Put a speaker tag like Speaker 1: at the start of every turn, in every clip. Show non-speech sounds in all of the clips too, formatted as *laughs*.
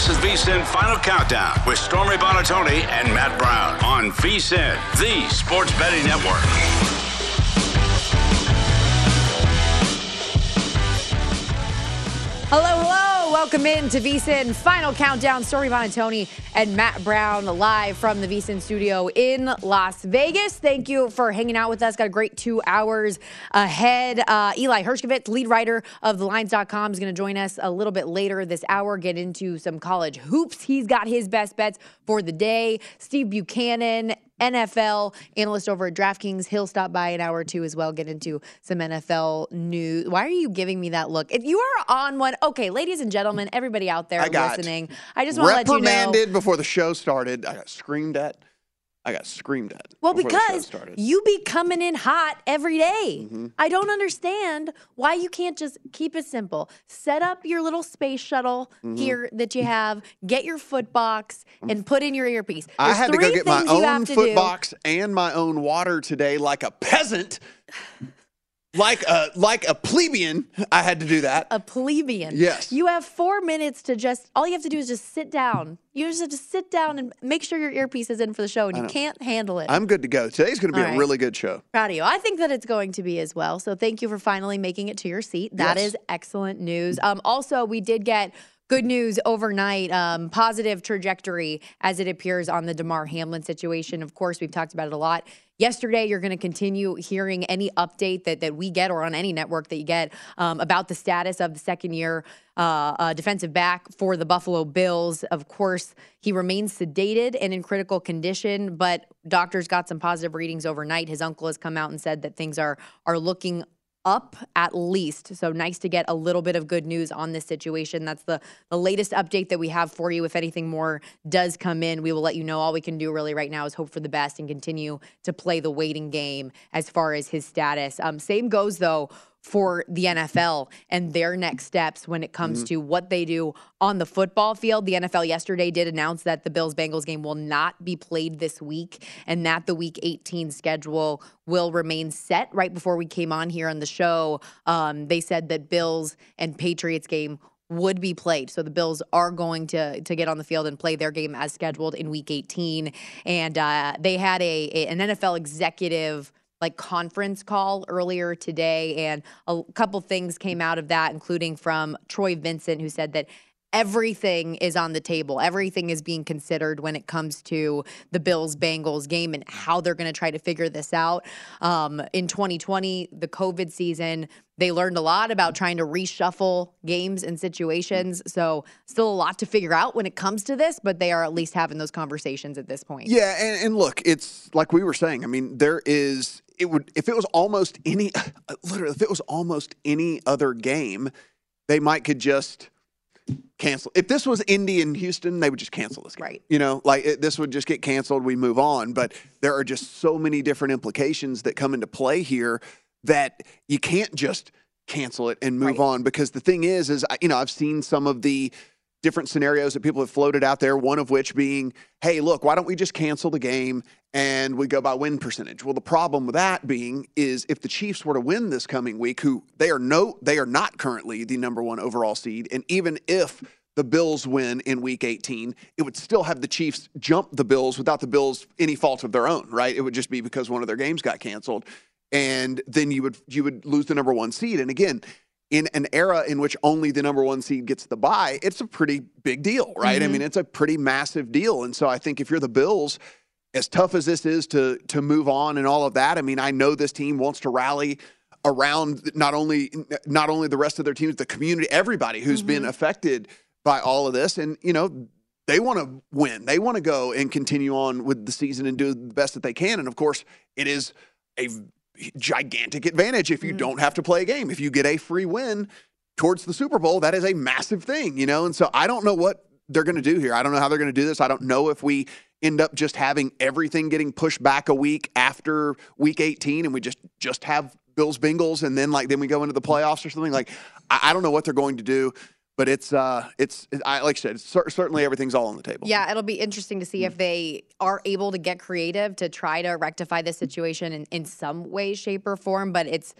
Speaker 1: This is VSIN Final Countdown with Stormy Buonantony and Matt Brown on VSIN, the sports betting network.
Speaker 2: Welcome in to VSIN Final Countdown. Stormy Buonantony and Matt Brown live from the VSIN studio in Las Vegas. Thank you for hanging out with us. Got a great two hours ahead. Uh, Eli Hershkovich, lead writer of TheLines.com, is going to join us a little bit later this hour, get into some college hoops. He's got his best bets for the day. Steve Buchanan NFL analyst over at DraftKings. He'll stop by an hour or two as well, get into some NFL news. Why are you giving me that look? If you are on one, okay, ladies and gentlemen, everybody out there
Speaker 3: I
Speaker 2: listening, I just want to let you know.
Speaker 3: reprimanded before the show started. I got screamed at. I got screamed at.
Speaker 2: Well,
Speaker 3: before the show
Speaker 2: because you be coming in hot every day.
Speaker 3: Mm-hmm.
Speaker 2: I don't understand why you can't just keep it simple. Set up your little space shuttle
Speaker 3: Mm-hmm.
Speaker 2: here that you have, get your foot box, and put in your earpiece.
Speaker 3: I
Speaker 2: There's
Speaker 3: had to go get my own foot
Speaker 2: do.
Speaker 3: box and my own water today, like a peasant, *sighs* *laughs* like a like a plebeian. I had to do that.
Speaker 2: a plebeian.
Speaker 3: Yes.
Speaker 2: You have four minutes to just, all you have to do is just sit down. You just have to sit down and make sure your earpiece is in for the show, and you can't handle it.
Speaker 3: I'm good to go. Today's going to be
Speaker 2: All
Speaker 3: a really good show.
Speaker 2: Proud of you. I think that it's going to be as well. So thank you for finally making it to your seat. That is
Speaker 3: Yes.
Speaker 2: excellent news. Um, also, we did get good news overnight, um, positive trajectory as it appears on the Damar Hamlin situation. Of course, we've talked about it a lot. Yesterday, you're going to continue hearing any update that, that we get or on any network that you get um, about the status of the second year uh, uh, defensive back for the Buffalo Bills. Of course, he remains sedated and in critical condition, but doctors got some positive readings overnight. His uncle has come out and said that things are are looking up at least. So nice to get a little bit of good news on this situation. That's the the latest update that we have for you. If anything more does come in, we will let you know. All we can do really right now is hope for the best and continue to play the waiting game as far as his status. Um, same goes though for the NFL and their next steps when it comes to what they do on the football field. The NFL yesterday did announce that the Bills Bengals game will not be played this week and that the week 18 schedule will remain set right before we came on here on the show. Um, they said that Bills and Patriots game would be played. So the Bills are going to to get on the field and play their game as scheduled in Week 18. And uh, they had a, a an NFL executive like conference call earlier today, and a couple things came out of that, including from Troy Vincent, who said that everything is on the table. Everything is being considered when it comes to the Bills Bengals game and how they're going to try to figure this out. Um, in 2020, the COVID season, They learned a lot about trying to reshuffle games and situations. So, still a lot to figure out when it comes to this, but they are at least having those conversations at this point.
Speaker 3: Yeah, and, and look, it's like we were saying. I mean, there is it would if it was almost any *laughs* literally if it was almost any other game, they might could just cancel. If this was Indy and Houston, they would just cancel this game.
Speaker 2: Right.
Speaker 3: You know, like it, this would just get canceled. We move on. But there are just so many different implications that come into play here that you can't just cancel it and move
Speaker 2: Right.
Speaker 3: on because the thing is is I- you know I've seen some of the different scenarios that people have floated out there one of which being hey look why don't we just cancel the game and we go by win percentage well the problem with that being is if the Chiefs were to win this coming week who they are no they are not currently the number 1 overall seed and even if the Bills win in week 18, it would still have the Chiefs jump the Bills without the Bills any fault of their own, right? It would just be because one of their games got canceled. And then you would you would lose the number 1 seed. And again, in an era in which only the number 1 seed gets the bye, it's a pretty big deal, right? I mm-hmm. mean, it's a pretty massive deal. And so I think if you're the Bills, as tough as this is to to move on and all of that, I mean, I know this team wants to rally around not only not only the rest of their teams, the community, everybody who's been mm-hmm. affected by all of this, and you know they want to win. They want to go and continue on with the season and do the best that they can. And of course, it is a gigantic advantage if you mm. don't have to play a game. If you get a free win towards the Super Bowl, that is a massive thing, you know. And so I don't know what they're going to do here. I don't know how they're going to do this. I don't know if we end up just having everything getting pushed back a week after week 18 and we just just have Bills Bengals and then like then we go into the playoffs or something like I, I don't know what they're going to do but it's uh it's I like I said cer- certainly everything's all on the table.
Speaker 2: Yeah, it'll be interesting to see if they are able to get creative to try to rectify this situation in, in some way, shape, or form. But it's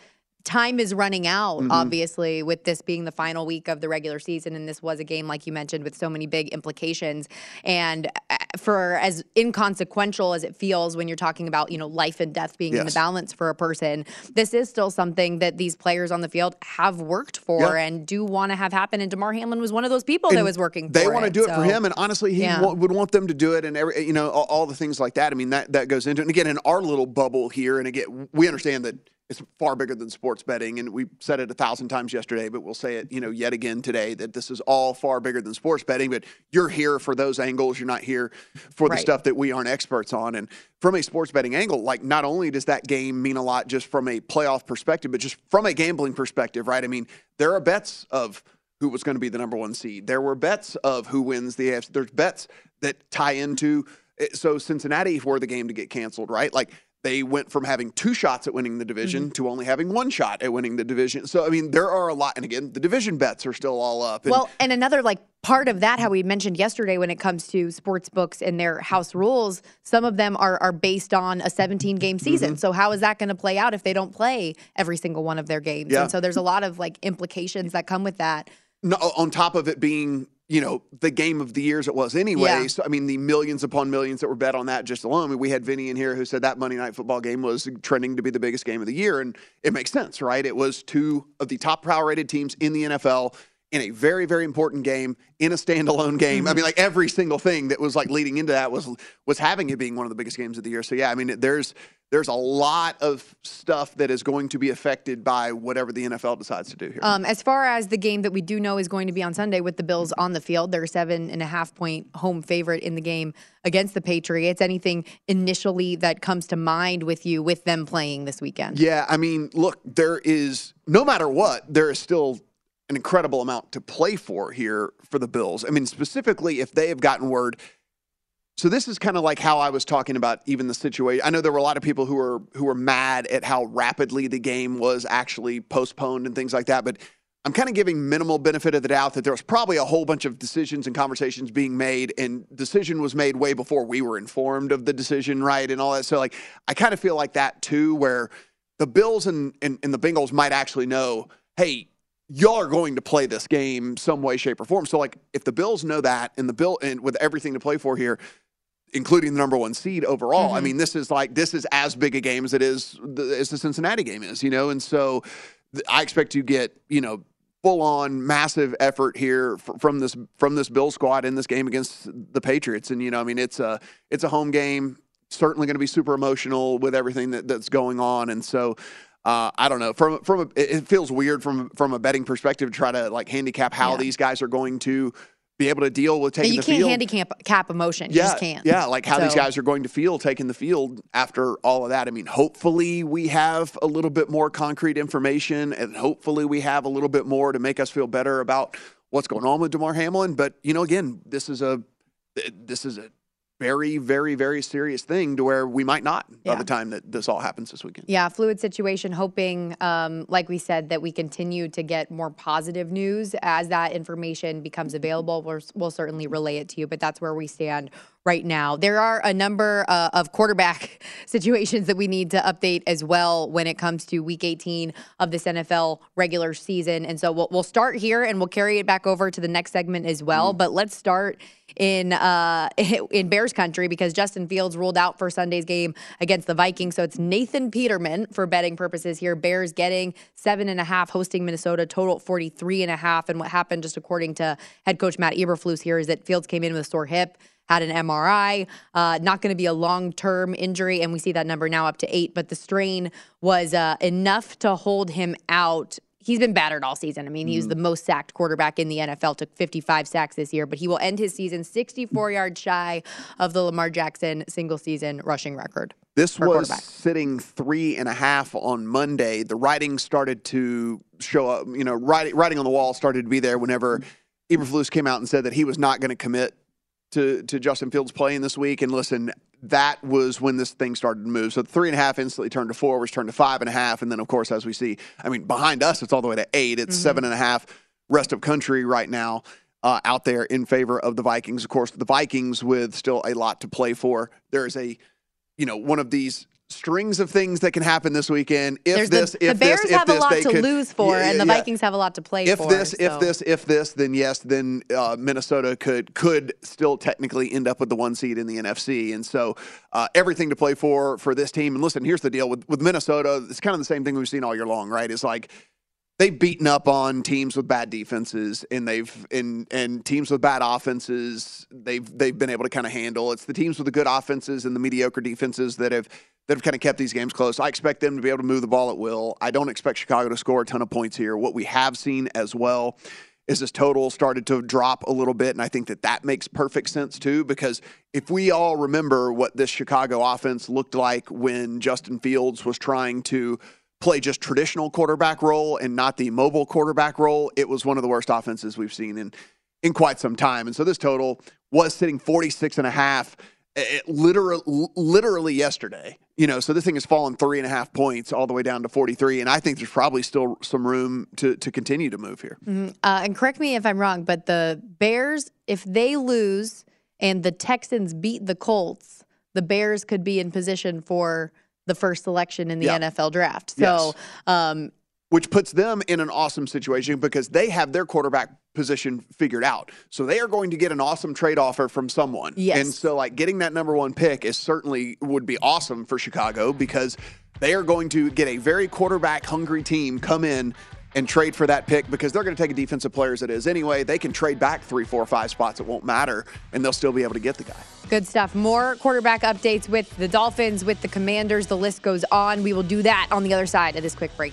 Speaker 2: time is running out,
Speaker 3: Mm-hmm.
Speaker 2: obviously, with this being the final week of the regular season. And this was a game, like you mentioned, with so many big implications. And uh, for as inconsequential as it feels when you're talking about, you know, life and death being in the balance for a person, this is still something that these players on the field have worked for
Speaker 3: Yeah.
Speaker 2: and do want to have happen. And Damar Hamlin was one of those people that was working.
Speaker 3: They want to do it for him, and honestly, he
Speaker 2: Yeah.
Speaker 3: wa- would want them to do it, and every you know all, all the things like that. I mean, that that goes into it. And again, in our little bubble here, and again, we understand that it's far bigger than sports betting, and we said it a thousand times yesterday, but we'll say it you know yet again today that this is all far bigger than sports betting. But you're here for those angles. You're not here for the
Speaker 2: Right.
Speaker 3: stuff that we aren't experts on. And from a sports betting angle, like not only does that game mean a lot just from a playoff perspective, but just from a gambling perspective, right? I mean, there are bets of who was going to be the number one seed. There were bets of who wins the AFC. There's bets that tie into. eh, So Cincinnati for the game to get canceled, right? Like they went from having two shots at winning the division
Speaker 2: Mm-hmm.
Speaker 3: to only having one shot at winning the division. So I mean, there are a lot. And again, the division bets are still all up. And
Speaker 2: Well, and another like part of that, how we mentioned yesterday when it comes to sports books and their house rules, some of them are are based on a 17 game
Speaker 3: Mm-hmm.
Speaker 2: season. So how is that going to play out if they don't play every single one of their games?
Speaker 3: Yeah.
Speaker 2: And so there's a lot of like implications that come with that.
Speaker 3: no, on top of it being you know the game of the years it was anyway.
Speaker 2: Yeah.
Speaker 3: So I mean the millions upon millions that were bet on that just alone. I mean, we had Vinny in here who said that Monday Night Football game was trending to be the biggest game of the year, and it makes sense, right? It was two of the top power rated teams in the NFL. In a very, very important game, in a standalone game. I mean, like every single thing that was like leading into that was was having it being one of the biggest games of the year. So yeah, I mean, there's there's a lot of stuff that is going to be affected by whatever the NFL decides to do here.
Speaker 2: Um, as far as the game that we do know is going to be on Sunday with the Bills on the field, they're seven and a half point home favorite in the game against the Patriots. Anything initially that comes to mind with you with them playing this weekend?
Speaker 3: Yeah, I mean, look, there is no matter what, there is still an incredible amount to play for here for the Bills. I mean, specifically if they have gotten word. So this is kind of like how I was talking about even the situation. I know there were a lot of people who were who were mad at how rapidly the game was actually postponed and things like that, but I'm kind of giving minimal benefit of the doubt that there was probably a whole bunch of decisions and conversations being made, and decision was made way before we were informed of the decision, right, and all that. So like, I kind of feel like that too, where the Bills and, and, and the Bengals might actually know, hey, y'all are going to play this game some way, shape, or form. So like, if the Bills know that, and the Bill and with everything to play for here, including the number one seed overall. I mm-hmm. mean, this is like this is as big a game as it is the, as the Cincinnati game is, you know. And so th- I expect to get you know full on massive effort here fr- from this from this Bill squad in this game against the Patriots. And you know, I mean, it's a it's a home game. Certainly going to be super emotional with everything that, that's going on, and so Uh, I don't know. From from a, it feels weird from from a betting perspective to try to like handicap how
Speaker 2: Yeah.
Speaker 3: these guys are going to be able to deal with taking the field.
Speaker 2: you can't
Speaker 3: field.
Speaker 2: handicap cap emotion. You
Speaker 3: yeah,
Speaker 2: just can't.
Speaker 3: yeah, like how these guys are going to feel taking the field after all of that. I mean, hopefully we have a little bit more concrete information, and hopefully we have a little bit more to make us feel better about what's going on with Damar Hamlin. But you know, again, this is a this is a very, very, very serious thing to where we might not by the time that this all happens this weekend.
Speaker 2: Yeah, fluid situation. Hoping, um, like we said, that we continue to get more positive news as that information becomes available. We'll, we'll certainly relay it to you, but that's where we stand right now. There are a number uh, of quarterback *laughs* situations that we need to update as well when it comes to Week 18 of this NFL regular season, and so we'll, we'll start here and we'll carry it back over to the next segment as well. But let's start in uh, *laughs* in Bears country because Justin Fields ruled out for Sunday's game against the Vikings. So it's Nathan Peterman for betting purposes here. Bears getting seven and a half, hosting Minnesota, total 43 and a half. And what happened, just according to head coach Matt Eberflus here, is that Fields came in with a sore hip. Had an MRI, uh, not going to be a long term injury, and we see that number now up to eight. But the strain was uh, enough to hold him out he's been battered all season. I mean, he was the most sacked quarterback in the NFL, took 55 sacks this year, but he will end his season 64 yards shy of the Lamar Jackson single season rushing record.
Speaker 3: This was sitting three and a half on Monday. The writing started to show up. You know, writing, writing on the wall started to be there whenever Eberflus came out and said that he was not going to commit to to Justin Fields playing this week. And listen, that was when this thing started to move. So three and a half instantly turned to four, which turned to five and a half, and then of course, as we see, I mean, behind us, it's all the way to eight. It's seven and a half. Rest of country right now. Uh, out there in favor of the Vikings. Of course, the Vikings with still a lot to play for. There is a you know, one of these strings of things that can happen this weekend. If
Speaker 2: There's
Speaker 3: this,
Speaker 2: the,
Speaker 3: if
Speaker 2: the Bears
Speaker 3: this, if
Speaker 2: have
Speaker 3: this,
Speaker 2: a lot to
Speaker 3: could-
Speaker 2: lose for,
Speaker 3: Yeah,
Speaker 2: and the
Speaker 3: yeah, yeah.
Speaker 2: Vikings have a lot to play
Speaker 3: If
Speaker 2: for.
Speaker 3: this, if this, if this, then yes, then uh, Minnesota could could still technically end up with the one seed in the NFC, and so uh, everything to play for for this team. And listen, here's the deal with with Minnesota. It's kind of the same thing we've seen all year long, right? It's like they've beaten up on teams with bad defenses and they've and and teams with bad offenses they've they've been able to kind of handle. It's the teams with the good offenses and the mediocre defenses that have that have kind of kept these games close. I expect them to be able to move the ball at will. I don't expect chicago to score a ton of points here. What we have seen as well is this total started to drop a little bit and i think that that makes perfect sense too because if we all remember what this chicago offense looked like when justin fields was trying to play just traditional quarterback role and not the mobile quarterback role, it was one of the worst offenses we've seen in in quite some time. And so this total was sitting 46 and a half eh, eh, it literally, literally yesterday. You know, so this thing has fallen three and a half points all the way down to 43. And I think there's probably still some room to, to continue to move here. Mm-hmm.
Speaker 2: Uh, and correct me if I'm wrong, but the Bears, if they lose and the Texans beat the Colts, the Bears could be in position for the first selection in the
Speaker 3: Yeah.
Speaker 2: NFL draft. So,
Speaker 3: Yes.
Speaker 2: um,
Speaker 3: which puts them in an awesome situation because they have their quarterback position figured out. So they are going to get an awesome trade offer from someone.
Speaker 2: Yes.
Speaker 3: And so like getting that number 1 pick is certainly would be awesome for Chicago because they are going to get a very quarterback hungry team come in and trade for that pick because they're going to take a defensive player as it is anyway. They can trade back three, four, five spots. It won't matter, and they'll still be able to get the guy.
Speaker 2: Good stuff. More quarterback updates with the Dolphins, with the Commanders. The list goes on. We will do that on the other side of this quick break.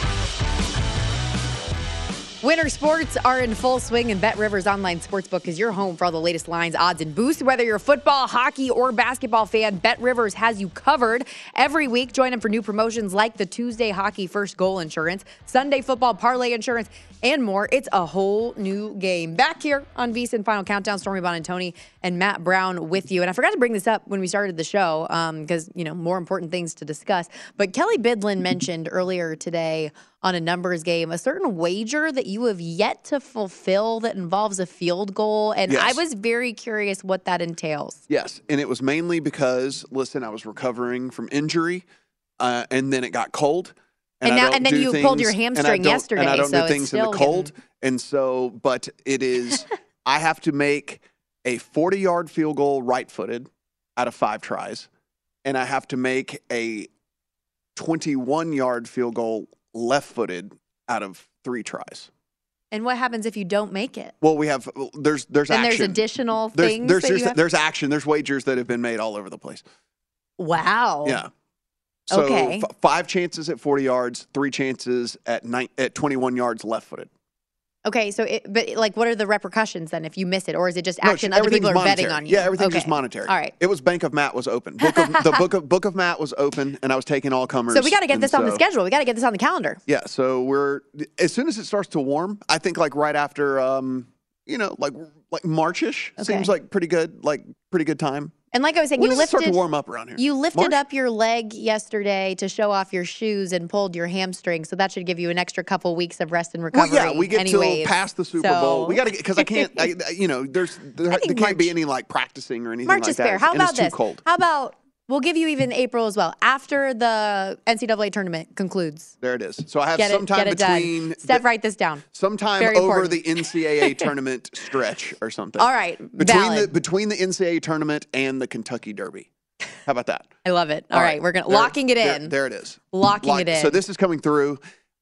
Speaker 2: Winter sports are in full swing, and BetRivers Online Sportsbook is your home for all the latest lines, odds, and boosts. Whether you're a football, hockey, or basketball fan, BetRivers has you covered. Every week, join them for new promotions like the Tuesday Hockey First Goal Insurance, Sunday Football Parlay Insurance, and more. It's a whole new game. Back here on VSIN Final Countdown, Stormy Buonantony and Matt Brown with you. And I forgot to bring this up when we started the show um, because, you know, more important things to discuss. But Kelly Bidlin mentioned earlier today on a numbers game a certain wager that you have yet to fulfill that involves a field goal. And I was very curious what that entails.
Speaker 3: Yes, and it was mainly because listen, I was recovering from injury, uh, and then it got cold.
Speaker 2: And
Speaker 3: I
Speaker 2: now- and then you pulled your
Speaker 3: things- and
Speaker 2: hamstring yesterday,
Speaker 3: and I don't
Speaker 2: so
Speaker 3: do things in the cold. And so, but it is, *laughs* I have to make a forty-yard field goal right-footed out of five tries, and I have to make a twenty-one-yard field goal left-footed out of three tries.
Speaker 2: And what happens if you don't make it?
Speaker 3: Well, we have there's there's
Speaker 2: Then
Speaker 3: action.
Speaker 2: there's additional
Speaker 3: there's
Speaker 2: things
Speaker 3: there's there's,
Speaker 2: have-
Speaker 3: there's action. There's wagers that have been made all over the place.
Speaker 2: Wow.
Speaker 3: Yeah. So
Speaker 2: Okay.
Speaker 3: f- five chances at 40 yards, three chances at nine, at 21 yards left footed.
Speaker 2: Okay, so it, but like, what are the repercussions then if you miss it, or is it just
Speaker 3: No,
Speaker 2: action? Other people are
Speaker 3: everything's
Speaker 2: betting on you.
Speaker 3: Yeah, everything's
Speaker 2: okay.
Speaker 3: just monetary.
Speaker 2: All right.
Speaker 3: It was Bank of Matt was open. Book of, the book of Book of Matt was open, and I was taking all comers.
Speaker 2: So we got to get
Speaker 3: and
Speaker 2: this on the
Speaker 3: so-
Speaker 2: schedule. We got to get this on the calendar.
Speaker 3: Yeah, so we're as soon as it starts to warm, I think like right after, um, you know, like like Marchish
Speaker 2: Okay.
Speaker 3: seems like pretty good, like pretty good time.
Speaker 2: And like I was saying, you
Speaker 3: it start
Speaker 2: lifted
Speaker 3: to warm up around here?
Speaker 2: You lifted
Speaker 3: March?
Speaker 2: up your leg yesterday to show off your shoes and pulled your hamstring, so that should give you an extra couple weeks of rest and recovery.
Speaker 3: Well, yeah, we get
Speaker 2: anyways.
Speaker 3: till past the Super
Speaker 2: So-
Speaker 3: Bowl. We got to get because I can't. *laughs* I, you know, there's there, there can't be any like practicing or anything
Speaker 2: March
Speaker 3: like
Speaker 2: is
Speaker 3: that.
Speaker 2: fair. How
Speaker 3: and
Speaker 2: about
Speaker 3: it's too
Speaker 2: this?
Speaker 3: cold.
Speaker 2: How about we'll give you even April as well after the NCAA tournament concludes.
Speaker 3: There it is. So I have
Speaker 2: Get it, get it done.
Speaker 3: between
Speaker 2: Steph,
Speaker 3: the-
Speaker 2: write this down.
Speaker 3: sometime
Speaker 2: Very
Speaker 3: over
Speaker 2: important.
Speaker 3: the NCAA *laughs* tournament stretch or something.
Speaker 2: All right,
Speaker 3: between the between the NCAA tournament and the Kentucky Derby. How about that?
Speaker 2: I love it. All right, we're gonna
Speaker 3: There-
Speaker 2: locking it
Speaker 3: there-
Speaker 2: in.
Speaker 3: There, it is.
Speaker 2: Locking
Speaker 3: Lock-
Speaker 2: it in.
Speaker 3: So this is coming through.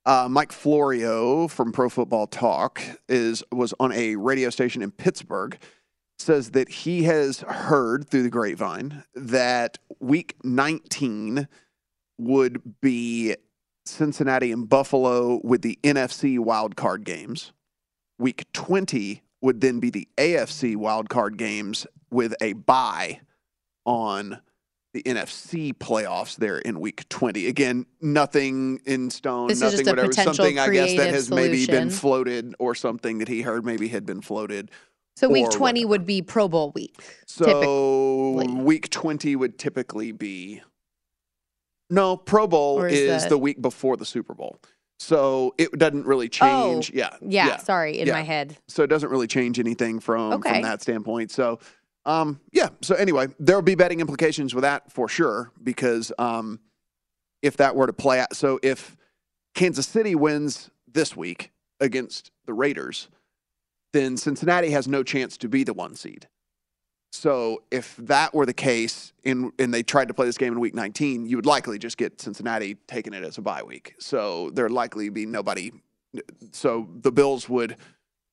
Speaker 3: Uh, Mike Florio from Pro Football Talk is was on a radio station in Pittsburgh. Says that he has heard through the grapevine that Week 19 would be Cincinnati and Buffalo with the NFC wild card games. Week 20 would then be the AFC wild card games with a bye on the NFC playoffs there in week 20. Again, nothing in stone,
Speaker 2: This is
Speaker 3: nothing whatever. Something I guess that has maybe been floated or something that he heard maybe had been floated.
Speaker 2: So week
Speaker 3: or
Speaker 2: 20 would be Pro Bowl week.
Speaker 3: So week 20 would typically be No, Pro Bowl is,
Speaker 2: is
Speaker 3: the week before the Super Bowl. So it doesn't really change.
Speaker 2: Oh,
Speaker 3: yeah,
Speaker 2: yeah, sorry, in
Speaker 3: yeah.
Speaker 2: my head.
Speaker 3: So it doesn't really change anything from
Speaker 2: Okay.
Speaker 3: from that standpoint. So, um, yeah. So anyway, there will be betting implications with that for sure because um, if that were to play out, so if Kansas City wins this week against the Raiders, then Cincinnati has no chance to be the one seed. So if that were the case, in, and they tried to play this game in Week 19, you would likely just get Cincinnati taking it as a bye week. So there'd likely be nobody. So the Bills would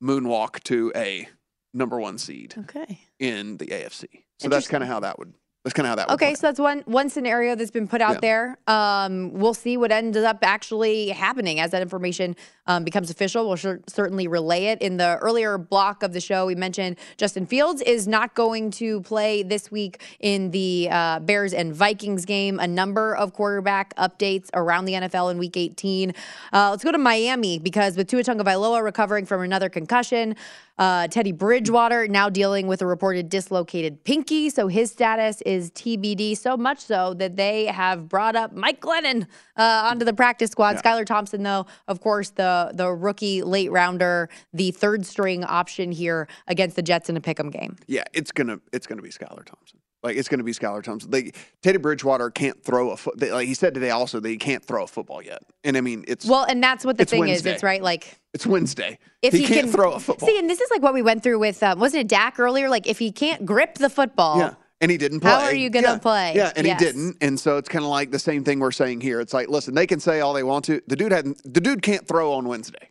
Speaker 3: moonwalk to a number one seed
Speaker 2: Okay.
Speaker 3: in the AFC. So that's kind of how that would. That's kind of how that.
Speaker 2: Okay, so that's one one scenario that's been put out
Speaker 3: Yeah.
Speaker 2: there. Um, we'll see what ends up actually happening as that information um, becomes official. We'll cer- certainly relay it. In the earlier block of the show, we mentioned Justin Fields is not going to play this week in the uh, Bears and Vikings game. A number of quarterback updates around the NFL in Week 18. Uh, let's go to Miami because with Tua Tagovailoa recovering from another concussion, uh, Teddy Bridgewater now dealing with a reported dislocated pinky, so his status is TBD. So much so that they have brought up Mike Glennon uh, onto the practice squad. Skylar Thompson, though, of course, the the rookie late rounder, the third string option here against the Jets in a pick'em game.
Speaker 3: Yeah, it's gonna it's gonna be Skylar Thompson. Like it's gonna be Skylar Thompson. They Teddy Bridgewater can't throw a foot. they- Like he said today, also that he can't throw a football yet. And I mean, it's
Speaker 2: Well, and that's what the thing
Speaker 3: Wednesday.
Speaker 2: is. It's right, like
Speaker 3: it's Wednesday.
Speaker 2: if
Speaker 3: he,
Speaker 2: he,
Speaker 3: can't
Speaker 2: can
Speaker 3: throw a football.
Speaker 2: See, and this is like what we went through with um, wasn't it Dak earlier? Like if he can't grip the football,
Speaker 3: Yeah. And he didn't play.
Speaker 2: How are you gonna
Speaker 3: Yeah.
Speaker 2: play?
Speaker 3: Yeah, and
Speaker 2: Yes.
Speaker 3: he didn't. And so it's kind of like the same thing we're saying here. It's like, listen, they can say all they want to. The dude hadn't. The dude can't throw on Wednesday.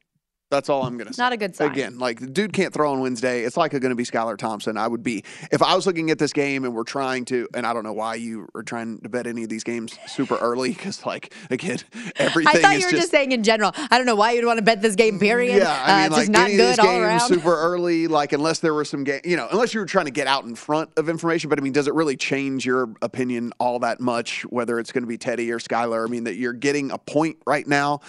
Speaker 3: That's all I'm going to say.
Speaker 2: Not a good sign.
Speaker 3: Again, like the dude can't throw on Wednesday. It's likely going to be Skylar Thompson. I would be if I was looking at this game and we're trying to, and I don't know why you are trying to bet any of these games super early because, like, again, *laughs* everything
Speaker 2: I thought
Speaker 3: is
Speaker 2: you were
Speaker 3: just,
Speaker 2: just, saying in general. I don't know why you'd want to bet this game. Period.
Speaker 3: yeah, I mean,
Speaker 2: uh,
Speaker 3: like
Speaker 2: not
Speaker 3: any
Speaker 2: good
Speaker 3: of these
Speaker 2: all
Speaker 3: games super early. Like unless there were some game, you know, unless you were trying to get out in front of information. But I mean, does it really change your opinion all that much whether it's going to be Teddy or Skylar? I mean, that you're getting a point right now.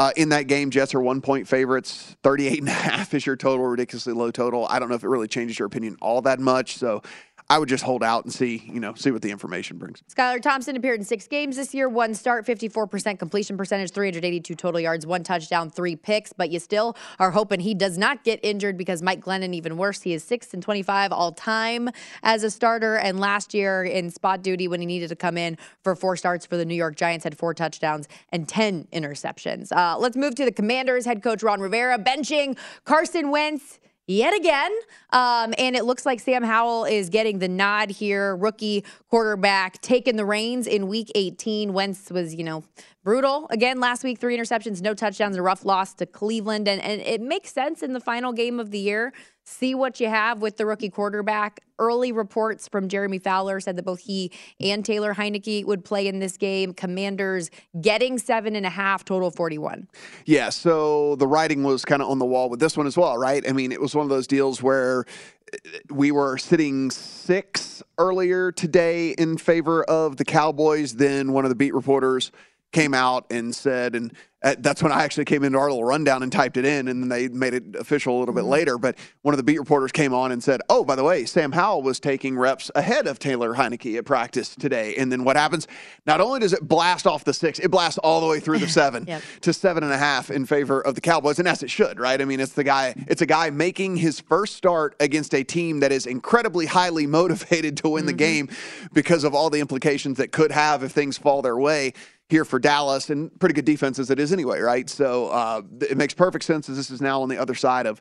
Speaker 3: Uh, in that game, Jets are one point favorites. 38 and a half is your total, ridiculously low total. I don't know if it really changes your opinion all that much. So I would just hold out and see, you know, see what the information brings.
Speaker 2: Skylar Thompson appeared in six games this year, one start, 54% completion percentage, 382 total yards, one touchdown, three picks. But you still are hoping he does not get injured because Mike Glennon, even worse, he is 6 and 25 all time as a starter. And last year in spot duty, when he needed to come in for four starts for the New York Giants, had four touchdowns and 10 interceptions. Uh, let's move to the Commanders. Head coach Ron Rivera benching Carson Wentz yet again. Um, and it looks like Sam Howell is getting the nod here. Rookie quarterback taking the reins in week 18. Wentz was, you know, brutal again last week. Three interceptions, no touchdowns, a rough loss to Cleveland. And, and it makes sense in the final game of the year. See what you have with the rookie quarterback. Early reports from Jeremy Fowler said that both he and Taylor Heinicke would play in this game. Commanders getting seven and a half, total 41.
Speaker 3: Yeah, so the writing was kind of on the wall with this one as well, right? I mean, it was one of those deals where uh, we were sitting six earlier today in favor of the Cowboys. Then one of the beat reporters came out and said, and uh, that's when I actually came into our little rundown and typed it in, and then they made it official a little bit later. But one of the beat reporters came on and said, "Oh, by the way, Sam Howell was taking reps ahead of Taylor Heinicke at practice today." And then what happens? Not only does it blast off the six, it blasts all the way through the *laughs* seven
Speaker 2: Yep.
Speaker 3: to seven and a half in favor of the Cowboys, and as it should, right? I mean, it's the guy, it's a guy making his first start against a team that is incredibly highly motivated to win the game because of all the implications that could have if things fall their way here for Dallas, and pretty good defense as it is anyway, right? So uh, it makes perfect sense as this is now on the other side of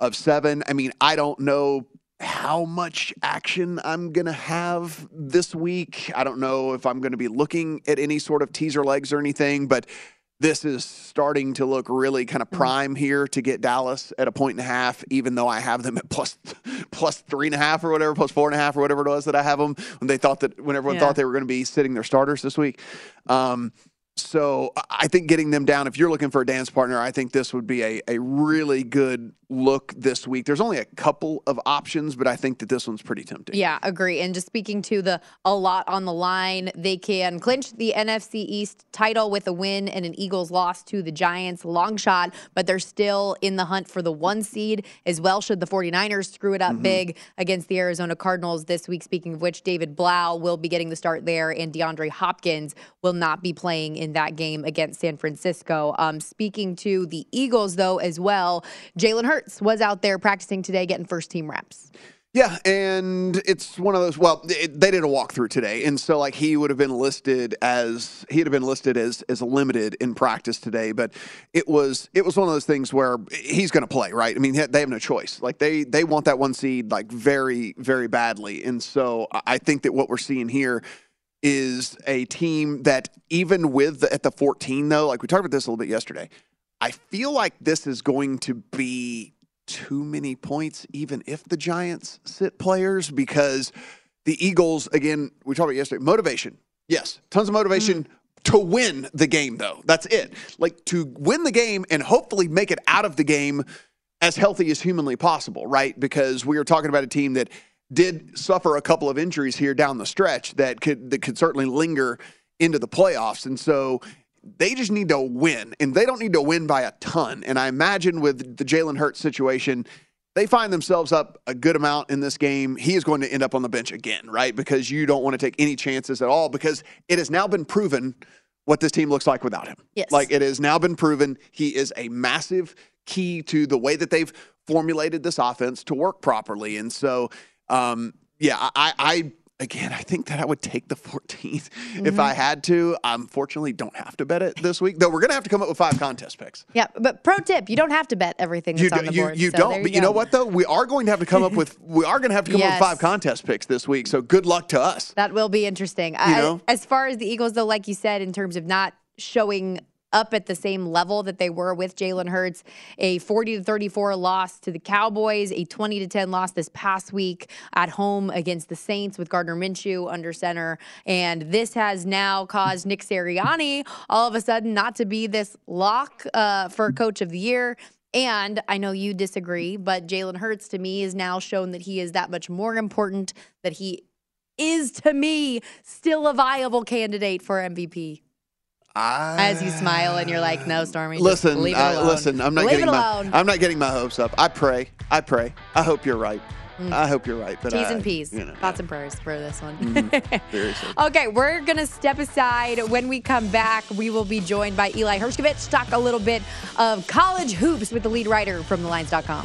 Speaker 3: of seven. I mean, I don't know how much action I'm to have this week. I don't know if I'm to be looking at any sort of teaser legs or anything, but this is starting to look really kind of prime here to get Dallas at a point and a half, even though I have them at plus *laughs* plus three and a half or whatever, plus four and a half or whatever it was that I have them when they thought that when everyone
Speaker 2: Yeah.
Speaker 3: thought they were going to be sitting their starters this week. Um, so I- I think getting them down, if you're looking for a dance partner, I think this would be a, a really good look this week. There's only a couple of options, but I think that this one's pretty tempting.
Speaker 2: Yeah, agree. And just speaking to the a lot on the line, they can clinch the NFC East title with a win and an Eagles loss to the Giants. Long shot, but they're still in the hunt for the one seed as well. Should the 49ers screw it up big against the Arizona Cardinals this week, speaking of which, David Blough will be getting the start there, and DeAndre Hopkins will not be playing in that game against San Francisco. Um, speaking to the Eagles, though, as well, Jalen Hurts was out there practicing today, getting first team reps.
Speaker 3: Yeah, and it's one of those. Well, it, they did a walkthrough today, and so like he would have been listed as he'd have been listed as as limited in practice today. But it was it was one of those things where he's going to play, right? I mean, they have no choice. Like they they want that one seed like very very badly, and so I- think that what we're seeing here is a team that even with the, at the 14 though, like we talked about this a little bit yesterday. I feel like this is going to be too many points, even if the Giants sit players, because the Eagles, again, we talked about yesterday, motivation. Yes, tons of motivation mm. to win the game, though. That's it. Like to win the game and hopefully make it out of the game as healthy as humanly possible, right? Because we are talking about a team that did suffer a couple of injuries here down the stretch that could that could certainly linger into the playoffs. And so they just need to win, and they don't need to win by a ton. And I imagine with the Jalen Hurts situation, they find themselves up a good amount in this game. He is going to end up on the bench again, right? Because you don't want to take any chances at all because it has now been proven what this team looks like without him.
Speaker 2: Yes.
Speaker 3: Like it has now been proven he is a massive key to the way that they've formulated this offense to work properly. And so, um, yeah, I, I again, I think that I would take the 14th *laughs* if mm-hmm. I had to. I unfortunately don't have to bet it this week, though. We're going to have to come up with five contest picks.
Speaker 2: Yeah, but pro tip: you don't have to bet everything that's
Speaker 3: You,
Speaker 2: on the
Speaker 3: you,
Speaker 2: board.
Speaker 3: you
Speaker 2: so
Speaker 3: don't, but you know what though? We are going to have to come up with *laughs* we are going to have to come up with five contest picks this week. So good luck to us.
Speaker 2: That will be interesting. I, as far as the Eagles, though, like you said, in terms of not showing up at the same level that they were with Jalen Hurts, a 40 to 34 loss to the Cowboys, a 20 to 10 loss this past week at home against the Saints with Gardner Minshew under center. And this has now caused Nick Sirianni all of a sudden not to be this lock uh, for coach of the year. And I know you disagree, but Jalen Hurts to me is now shown that he is that much more important, that he is to me still a viable candidate for MVP. As you smile and you're like, no, ah. Stormy. just
Speaker 3: Listen,
Speaker 2: leave it alone.
Speaker 3: listen. I'm not
Speaker 2: leave
Speaker 3: getting my. I'm not getting my hopes up. I pray. I pray. I hope you're right. Mm. I hope you're right. But
Speaker 2: T's
Speaker 3: I,
Speaker 2: and P's.
Speaker 3: You know,
Speaker 2: Thoughts and prayers for this one. Mm-hmm. *laughs*
Speaker 3: seriously.
Speaker 2: Okay, we're going to step aside. When we come back, we will be joined by Eli Hershkovich talk a little bit of college hoops with the lead writer from thelines.com.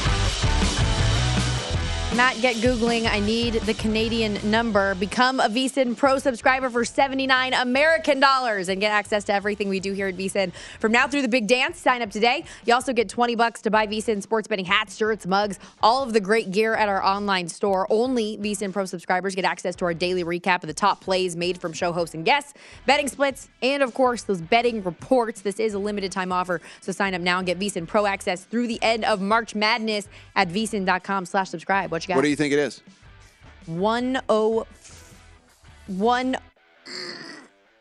Speaker 2: Matt, get Googling. I need the Canadian number. Become a VSIN Pro subscriber for 79 American dollars and get access to everything we do here at VSIN. From now through the big dance, sign up today. You also get 20 bucks to buy VSIN sports betting hats, shirts, mugs, all of the great gear at our online store. Only VSIN Pro subscribers get access to our daily recap of the top plays made from show hosts and guests, betting splits, and of course, those betting reports. This is a limited time offer, so sign up now and get VSIN Pro access through the end of March Madness at VSIN.com slash subscribe. What you got?
Speaker 3: What do you think it is?
Speaker 2: One oh one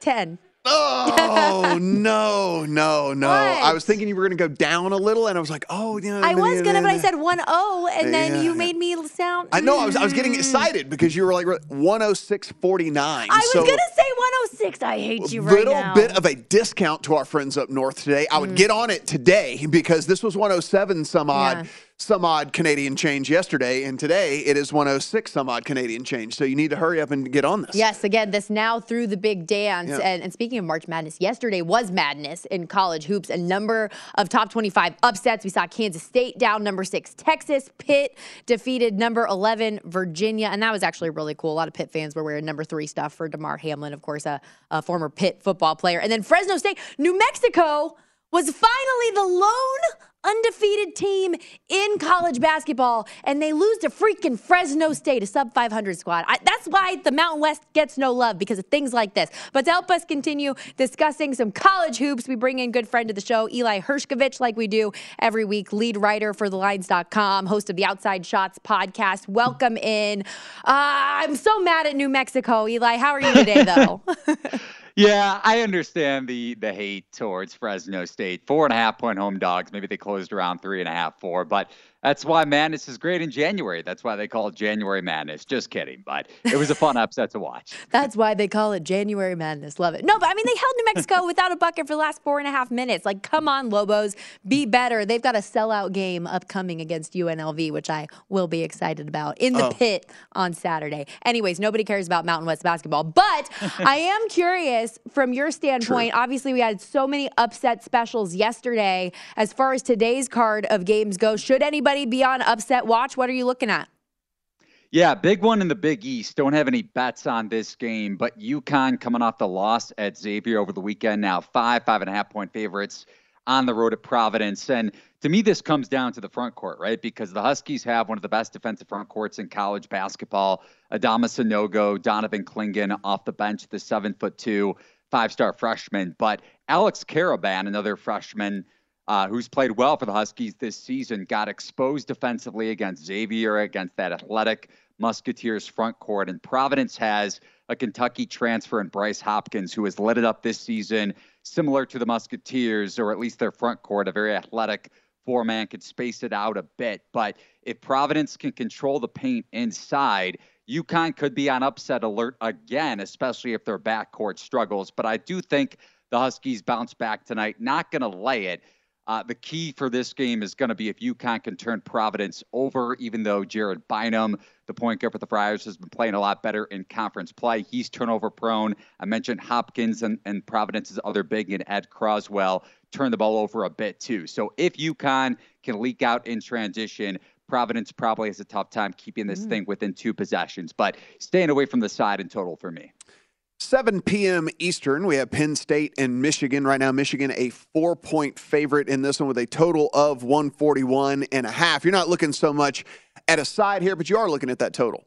Speaker 2: ten.
Speaker 3: Oh *laughs* no, no, no!
Speaker 2: What?
Speaker 3: I was thinking you were going to go down a little, and I was like, oh, yeah.
Speaker 2: I was gonna, but I said one oh, and then
Speaker 3: Yeah.
Speaker 2: you made me sound.
Speaker 3: I know. I was. I was getting excited because you were like 106.49.
Speaker 2: I was
Speaker 3: so
Speaker 2: gonna say one oh six. I hate you right now.
Speaker 3: little bit of a discount to our friends up north today. I
Speaker 2: Mm.
Speaker 3: would get on it today because this was 107 some odd
Speaker 2: Yeah.
Speaker 3: Some odd Canadian change yesterday, and today it is 106 some odd Canadian change. So you need to hurry up and get on this.
Speaker 2: Yes, again, this now through the big dance.
Speaker 3: Yeah.
Speaker 2: And, and speaking of March Madness, yesterday was madness in college hoops. A number of top 25 upsets. We saw Kansas State down number six, Texas. Pitt defeated number 11, Virginia. And that was actually really cool. A lot of Pitt fans were wearing number three stuff for Damar Hamlin, of course, a, a former Pitt football player. And then Fresno State, New Mexico was finally the lone undefeated team in college basketball, and they lose to freaking Fresno State, a sub 500 squad. I, that's why the Mountain West gets no love because of things like this. But to help us continue discussing some college hoops, we bring in good friend of the show, Eli Hershkovich, like we do every week, lead writer for TheLines.com, host of the Outside Shots podcast. Welcome in. Uh, I'm so mad at New Mexico, Eli. How are you today, though? *laughs*
Speaker 4: Yeah, I understand the the hate towards Fresno State. Four and a half point home dogs. Maybe they closed around three and a half, four. But that's why Madness is great in January. That's why they call it January Madness. Just kidding, but it was a fun upset to watch. *laughs*
Speaker 2: That's why they call it January Madness. Love it. No, but I mean, they held New Mexico *laughs* without a bucket for the last four and a half minutes. Like, come on, Lobos, be better. They've got a sellout game upcoming against UNLV, which I will be excited about in the oh. pit on Saturday. Anyways, nobody cares about Mountain West basketball, but *laughs* I am curious from your standpoint. True. Obviously, we had so many upset specials yesterday. As far as today's card of games go, should anybody anybody be on upset watch? What are you looking at?
Speaker 4: Yeah, big one in the Big East. Don't have any bets on this game, but UConn coming off the loss at Xavier over the weekend. Now five, five and a half point favorites on the road at Providence. And to me, this comes down to the front court, right? Because the Huskies have one of the best defensive front courts in college basketball. Adama Sanogo, Donovan Clingan off the bench, the seven foot two, five star freshman. But Alex Karaban, another freshman uh, who's played well for the Huskies this season, got exposed defensively against Xavier, against that athletic Musketeers front court. And Providence has a Kentucky transfer in Bryce Hopkins, who has lit it up this season, similar to the Musketeers, or at least their front court, a very athletic four man could space it out a bit. But if Providence can control the paint inside, UConn could be on upset alert again, especially if their backcourt struggles. But I do think the Huskies bounce back tonight. Not going to lay it. Uh, the key for this game is going to be if UConn can turn Providence over, even though Jared Bynum, the point guard for the Friars, has been playing a lot better in conference play. He's turnover prone. I mentioned Hopkins and, and Providence's other big and Ed Croswell turn the ball over a bit too. So if UConn can leak out in transition, Providence probably has a tough time keeping this mm. thing within two possessions, but staying away from the side in total for me.
Speaker 3: 7 p.m. Eastern, we have Penn State and Michigan. Right now, Michigan a four point favorite in this one with a total of 141 and a half. You're not looking so much at a side here, but you are looking at that total.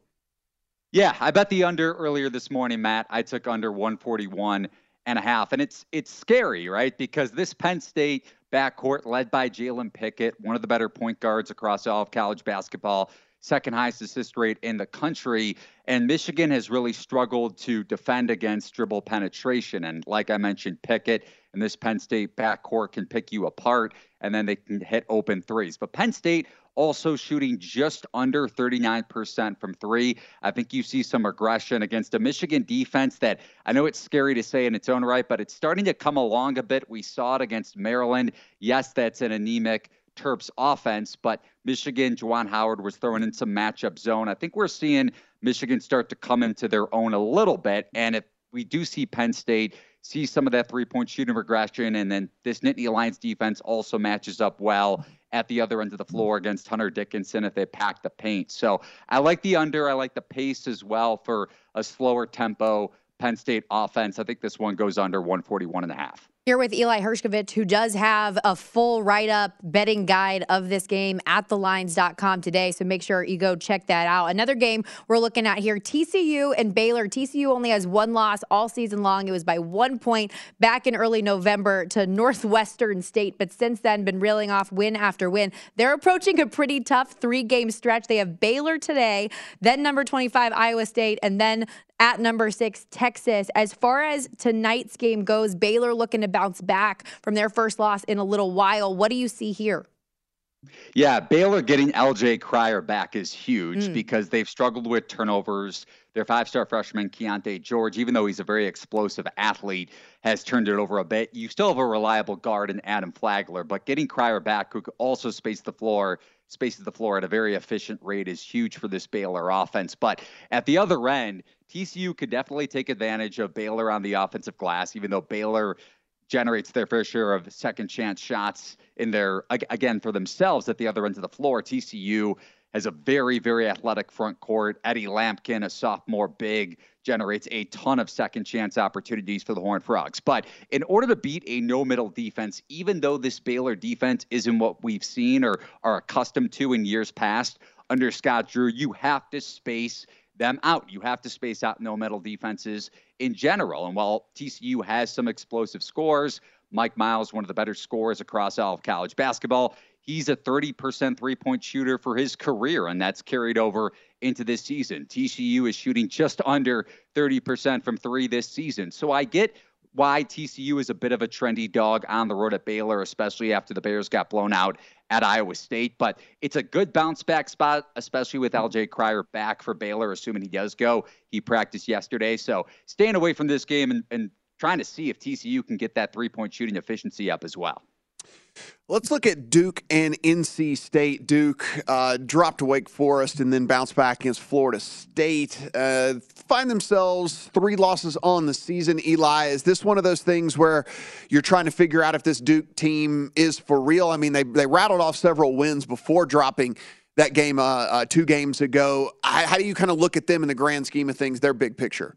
Speaker 4: Yeah, I bet the under earlier this morning, Matt. I took under 141 and a half. And it's it's scary, right? Because this Penn State backcourt led by Jalen Pickett, one of the better point guards across all of college basketball, second highest assist rate in the country. And Michigan has really struggled to defend against dribble penetration. And like I mentioned, Pickett and this Penn State backcourt can pick you apart, and then they can hit open threes. But Penn State also shooting just under 39% from three. I think you see some aggression against a Michigan defense that I know it's scary to say in its own right, but it's starting to come along a bit. We saw it against Maryland. Yes, that's an anemic Terps offense, but Michigan, Juwan Howard was throwing in some matchup zone. I think we're seeing Michigan start to come into their own a little bit. And if we do see Penn State see some of that three point shooting regression, and then this Nittany Lions defense also matches up well at the other end of the floor against Hunter Dickinson if they pack the paint. So I like the under. I like the pace as well for a slower tempo Penn State offense. I think this one goes under 141 and a half.
Speaker 2: Here with Eli Hershkovich, who does have a full write up betting guide of this game at thelines.com today. So make sure you go check that out. Another game we're looking at here TCU and Baylor. TCU only has one loss all season long. It was by one point back in early November to Northwestern State, but since then been reeling off win after win. They're approaching a pretty tough three game stretch. They have Baylor today, then number 25, Iowa State, and then at number six, Texas. As far as tonight's game goes, Baylor looking to bounce back from their first loss in a little while. What do you see here?
Speaker 4: Yeah, Baylor getting LJ Cryer back is huge mm. because they've struggled with turnovers. Their five star freshman, Keyonte George, even though he's a very explosive athlete, has turned it over a bit. You still have a reliable guard in Adam Flagler, but getting Cryer back, who could also space the floor, spaces the floor at a very efficient rate, is huge for this Baylor offense. But at the other end, TCU could definitely take advantage of Baylor on the offensive glass, even though Baylor generates their fair share of second chance shots in their again for themselves at the other end of the floor. TCU has a very, very athletic front court. Eddie Lampkin, a sophomore big, generates a ton of second chance opportunities for the Horned Frogs. But in order to beat a no middle defense, even though this Baylor defense isn't what we've seen or are accustomed to in years past under Scott Drew, you have to space them out. You have to space out no middle defenses in general. And while TCU has some explosive scores, Mike Miles, one of the better scorers across all of college basketball, he's a 30% three point shooter for his career, and that's carried over into this season. TCU is shooting just under 30% from three this season. So I get why TCU is a bit of a trendy dog on the road at Baylor, especially after the Bears got blown out at Iowa State. But it's a good bounce back spot, especially with LJ Cryer back for Baylor, assuming he does go. He practiced yesterday. So staying away from this game and, and trying to see if TCU can get that three point shooting efficiency up as well.
Speaker 3: Let's look at Duke and NC State. Duke uh, dropped Wake Forest and then bounced back against Florida State. Uh, find themselves three losses on the season. Eli, is this one of those things where you're trying to figure out if this Duke team is for real? I mean, they, they rattled off several wins before dropping that game uh, uh two games ago. How do you kind of look at them in the grand scheme of things, their big picture?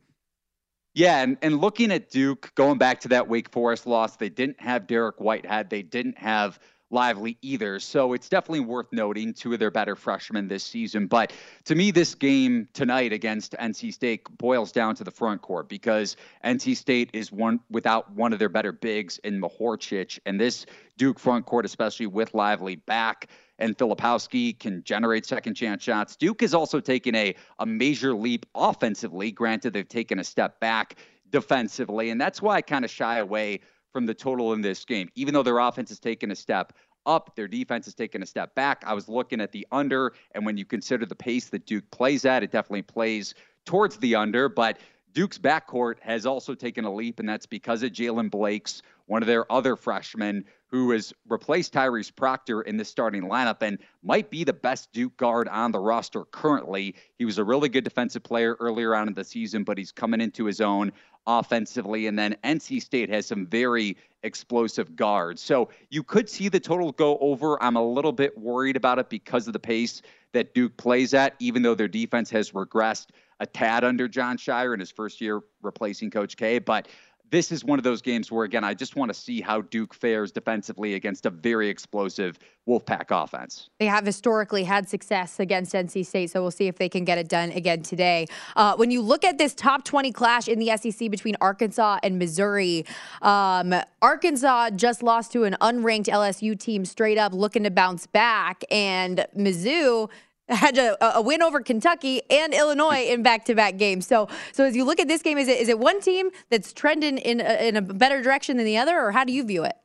Speaker 4: Yeah, and, and looking at Duke, going back to that Wake Forest loss, they didn't have Dariq Whitehead. They didn't have Lively either. So it's definitely worth noting two of their better freshmen this season. But to me, this game tonight against NC State boils down to the front court because NC State is one without one of their better bigs in Mahorcic. And this Duke front court, especially with Lively back, and Filipowski can generate second chance shots. Duke has also taken a, a major leap offensively. Granted, they've taken a step back defensively, and that's why I kind of shy away from the total in this game. Even though their offense has taken a step up, their defense has taken a step back. I was looking at the under, and when you consider the pace that Duke plays at, it definitely plays towards the under, but Duke's backcourt has also taken a leap, and that's because of Jaylen Blakes, one of their other freshmen, who has replaced Tyrese Proctor in the starting lineup and might be the best Duke guard on the roster currently. He was a really good defensive player earlier on in the season, but he's coming into his own offensively. And then NC State has some very explosive guards. So you could see the total go over. I'm a little bit worried about it because of the pace that Duke plays at, even though their defense has regressed a tad under Jon Scheyer in his first year replacing Coach K. But this is one of those games where, again, I just want to see how Duke fares defensively against a very explosive Wolfpack offense.
Speaker 2: They have historically had success against NC State, so we'll see if they can get it done again today. Uh, when you look at this top 20 clash in the SEC between Arkansas and Missouri, um, Arkansas just lost to an unranked LSU team straight up looking to bounce back, and Mizzou had a, uh, a, win over Kentucky and Illinois in back-to-back games. So, so as you look at this game, is it is it one team that's trending in a, in a better direction than the other, or how do you view it?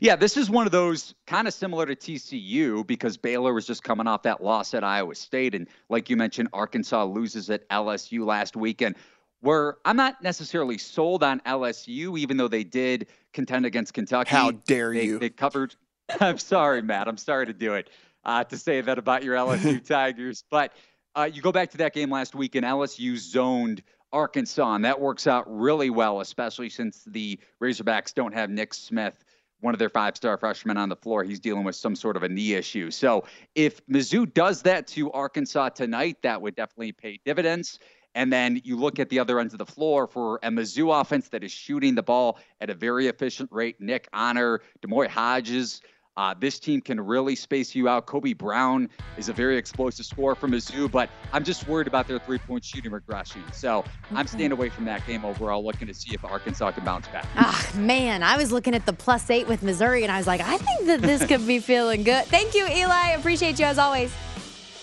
Speaker 4: Yeah, this is one of those kind of similar to TCU because Baylor was just coming off that loss at Iowa State, and like you mentioned, Arkansas loses at LSU last weekend. Where I'm not necessarily sold on LSU, even though they did contend against Kentucky.
Speaker 3: How dare
Speaker 4: they,
Speaker 3: you?
Speaker 4: They covered. *laughs* I'm sorry, Matt. I'm sorry to do it uh, to say that about your LSU *laughs* Tigers. But uh, you go back to that game last week, and LSU zoned Arkansas, and that works out really well, especially since the Razorbacks don't have Nick Smith, one of their five star freshmen on the floor. He's dealing with some sort of a knee issue. So if Mizzou does that to Arkansas tonight, that would definitely pay dividends. And then you look at the other ends of the floor for a Mizzou offense that is shooting the ball at a very efficient rate. Nick Honor, D'Moi Hodges, uh, this team can really space you out. Kobe Brown is a very explosive scorer from Mizzou, but I'm just worried about their three point shooting regression. So I'm staying away from that game overall, looking to see if Arkansas can bounce back.
Speaker 2: Ah, man, I was looking at the plus eight with Missouri, and I was like, I think that this could be feeling good. Thank you, Eli. Appreciate you as always.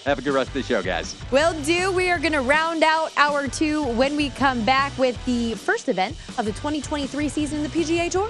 Speaker 4: Have a good rest of the show, guys.
Speaker 2: Will do. We are going to round out hour two when we come back with the first event of the 2023 season in the PGA Tour.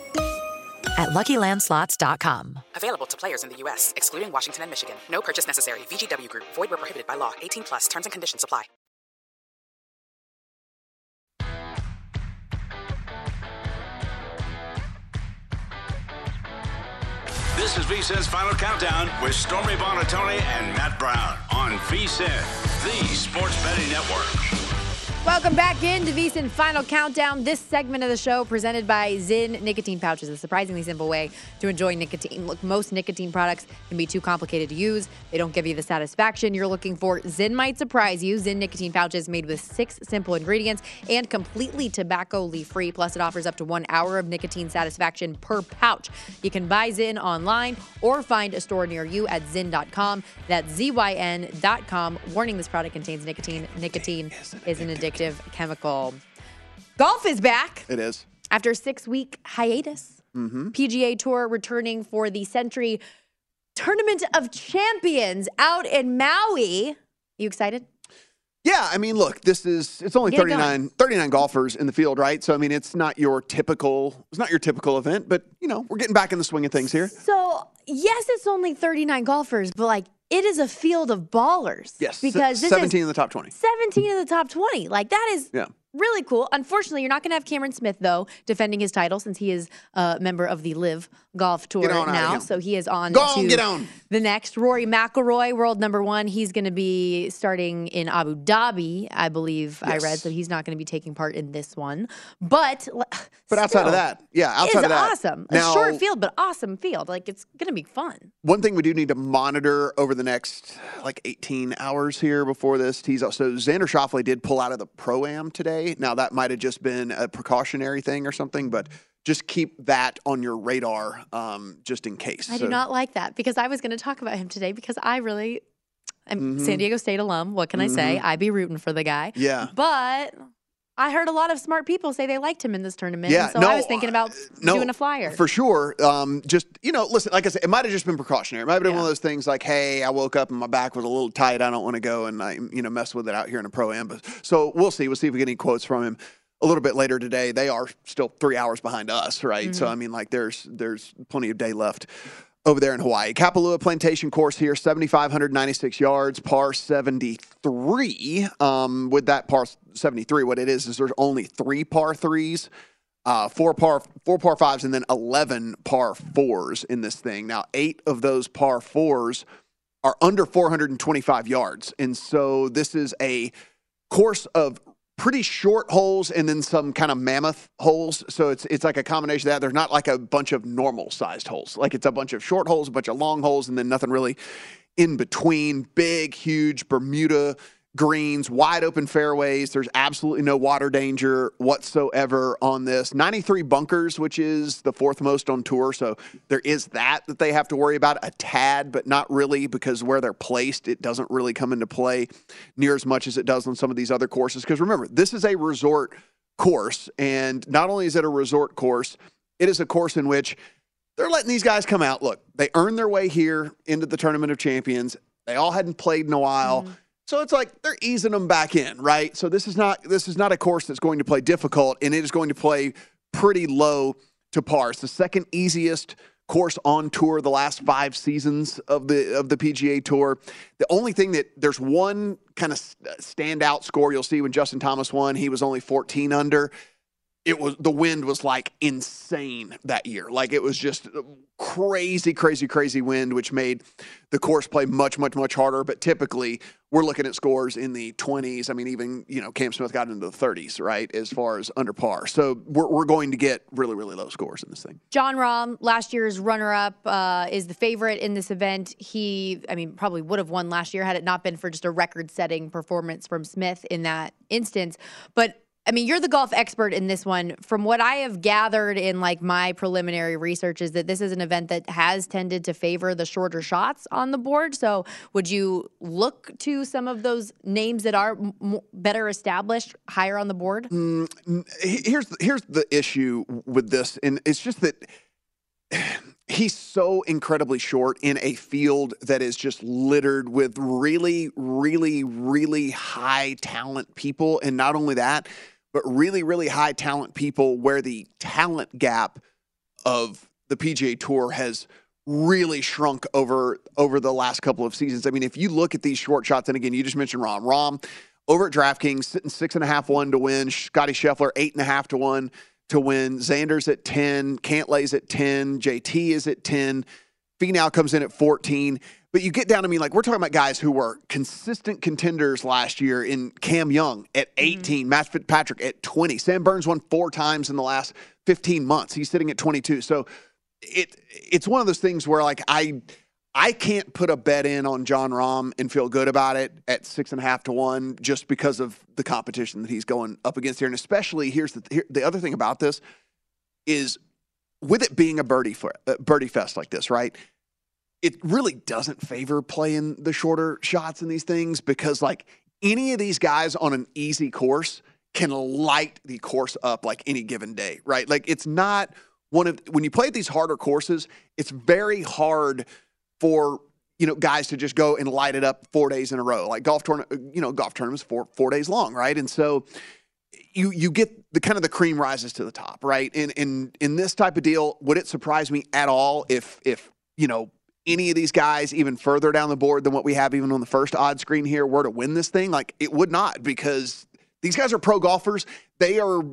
Speaker 5: at luckylandslots.com.
Speaker 6: Available to players in the U.S., excluding Washington and Michigan. No purchase necessary. VGW Group, void where prohibited by law. 18 plus terms and conditions apply.
Speaker 1: This is VSIN's Final Countdown with Stormy Buonantony and Matt Brown on VSIN, the sports betting network.
Speaker 2: Welcome back into VSIN Final Countdown. This segment of the show presented by Zyn Nicotine Pouches, a surprisingly simple way to enjoy nicotine. Look, most nicotine products can be too complicated to use. They don't give you the satisfaction you're looking for. Zyn might surprise you. Zyn Nicotine Pouches made with six simple ingredients and completely tobacco leaf free. Plus, it offers up to one hour of nicotine satisfaction per pouch. You can buy Zyn online or find a store near you at zyn.com. That's Z-Y-N.com. Warning, this product contains nicotine. Nicotine is an addictive chemical. Golf is back.
Speaker 3: It is.
Speaker 2: After a six week hiatus,
Speaker 3: Mm-hmm.
Speaker 2: PGA Tour returning for the Sentry Tournament of Champions out in Maui. You excited?
Speaker 3: Yeah, I mean, look, this is it's only
Speaker 2: Get it
Speaker 3: 39, 39 golfers in the field, right? So I mean, it's not your typical it's not your typical event, but you know, we're getting back in the swing of things here.
Speaker 2: So, yes, it's only 39 golfers, but like it is a field of ballers.
Speaker 3: Yes.
Speaker 2: Because this
Speaker 3: 17
Speaker 2: is
Speaker 3: in the top 20.
Speaker 2: 17 in the top 20. Like that is
Speaker 3: Yeah.
Speaker 2: Really cool. Unfortunately, you're not going to have Cameron Smith though defending his title since he is a member of the LIV Golf Tour now. So he is on
Speaker 3: Go on, get on.
Speaker 2: the next. Rory McIlroy, world number one. He's going to be starting in Abu Dhabi, I believe. I read,
Speaker 3: Yes.
Speaker 2: so he's not going to be taking part in this one. But
Speaker 3: But outside of that, yeah, outside of that.
Speaker 2: awesome.
Speaker 3: Now,
Speaker 2: a short field, but awesome field. Like it's going to be fun.
Speaker 3: One thing we do need to monitor over the next like 18 hours here before this tease out. So Xander Schauffele did pull out of the pro am today. Now that might have just been a precautionary thing or something, but just keep that on your radar, um, just in case.
Speaker 2: I
Speaker 3: So-
Speaker 2: do not like that because I was going to talk about him today because I really am San
Speaker 3: Mhm.
Speaker 2: Diego State alum. What can I say?
Speaker 3: Mhm.
Speaker 2: I be rooting for the guy.
Speaker 3: Yeah.
Speaker 2: But I heard a lot of smart people say they liked him in this tournament.
Speaker 3: Yeah,
Speaker 2: so
Speaker 3: no,
Speaker 2: I was thinking about
Speaker 3: no,
Speaker 2: doing a flyer.
Speaker 3: For sure. Um, just, you know, listen, like I said, it might have just been precautionary. It might have been one of those things like, hey, I woke up and my back was a little tight. I don't want to go and, I, you know, mess with it out here in a pro am. So we'll see. We'll see if we get any quotes from him a little bit later today. They are still three hours behind us, right? So,
Speaker 2: Mhm.
Speaker 3: I mean, like, there's there's plenty of day left over there in Hawaii. Kapalua Plantation course here, 7,596 yards, par 73. Um, with that par 73, what it is is there's only three par threes, uh, four par four par fives, and then 11 par fours in this thing. Now, eight of those par fours are under 425 yards, and so this is a course of pretty short holes and then some kind of mammoth holes. So it's it's like a combination of that. There's not like a bunch of normal sized holes. Like it's a bunch of short holes, a bunch of long holes, and then nothing really in between. Big, huge Bermuda greens, wide open fairways. There's absolutely no water danger whatsoever on this. 93 bunkers, which is the fourth most on tour. So there is that that they have to worry about a tad, but not really because where they're placed, it doesn't really come into play near as much as it does on some of these other courses. Because remember, this is a resort course. And not only is it a resort course, it is a course in which they're letting these guys come out. Look, they earned their way here into the Tournament of Champions. They all hadn't played in a while. Mm-hmm. So it's like they're easing them back in, right? So this is not this is not a course that's going to play difficult, and it is going to play pretty low to par. It's the second easiest course on tour the last five seasons of the of the PGA Tour. The only thing that there's one kind of standout score you'll see when Justin Thomas won, he was only 14 under it was the wind was like insane that year. Like it was just crazy, crazy, crazy wind, which made the course play much, much, much harder. But typically, we're looking at scores in the 20s. I mean, even you know, Cam Smith got into the 30s, right, as far as under par. So we're we're going to get really, really low scores in this thing.
Speaker 2: Jon Rahm, last year's runner-up, uh, is the favorite in this event. He, I mean, probably would have won last year had it not been for just a record-setting performance from Smith in that instance. But I mean, you're the golf expert in this one. From what I have gathered in like my preliminary research is that this is an event that has tended to favor the shorter shots on the board. So, would you look to some of those names that are m- better established higher on the board? Mm,
Speaker 3: here's here's the issue with this, and it's just that he's so incredibly short in a field that is just littered with really, really, really high talent people. And not only that, but really, really high talent people where the talent gap of the PGA Tour has really shrunk over over the last couple of seasons. I mean, if you look at these short shots, and again, you just mentioned Rahm. Rahm over at DraftKings sitting six and a half one to win. Scotty Scheffler eight and a half to one to win. Xander's at ten. Cantlay's at ten. JT is at ten. Finau comes in at fourteen. But you get down to me like we're talking about guys who were consistent contenders last year in Cam Young at mm-hmm. 18, mm-hmm. Matt Fitzpatrick at 20. Sam Burns won four times in the last 15 months. He's sitting at 22. So it it's one of those things where like I I can't put a bet in on Jon Rahm and feel good about it at six and a half to one just because of the competition that he's going up against here. And especially here's the here, the other thing about this is with it being a birdie for, uh, birdie fest like this, right? it really doesn't favor playing the shorter shots in these things because like any of these guys on an easy course can light the course up like any given day, right? Like it's not one of when you play these harder courses, it's very hard for you know guys to just go and light it up four days in a row. Like golf tournament, you know, golf tournaments four four days long, right? And so you you get the kind of the cream rises to the top, right? In in in this type of deal, would it surprise me at all if if you know any of these guys even further down the board than what we have even on the first odd screen here were to win this thing, like it would not because these guys are pro golfers. They are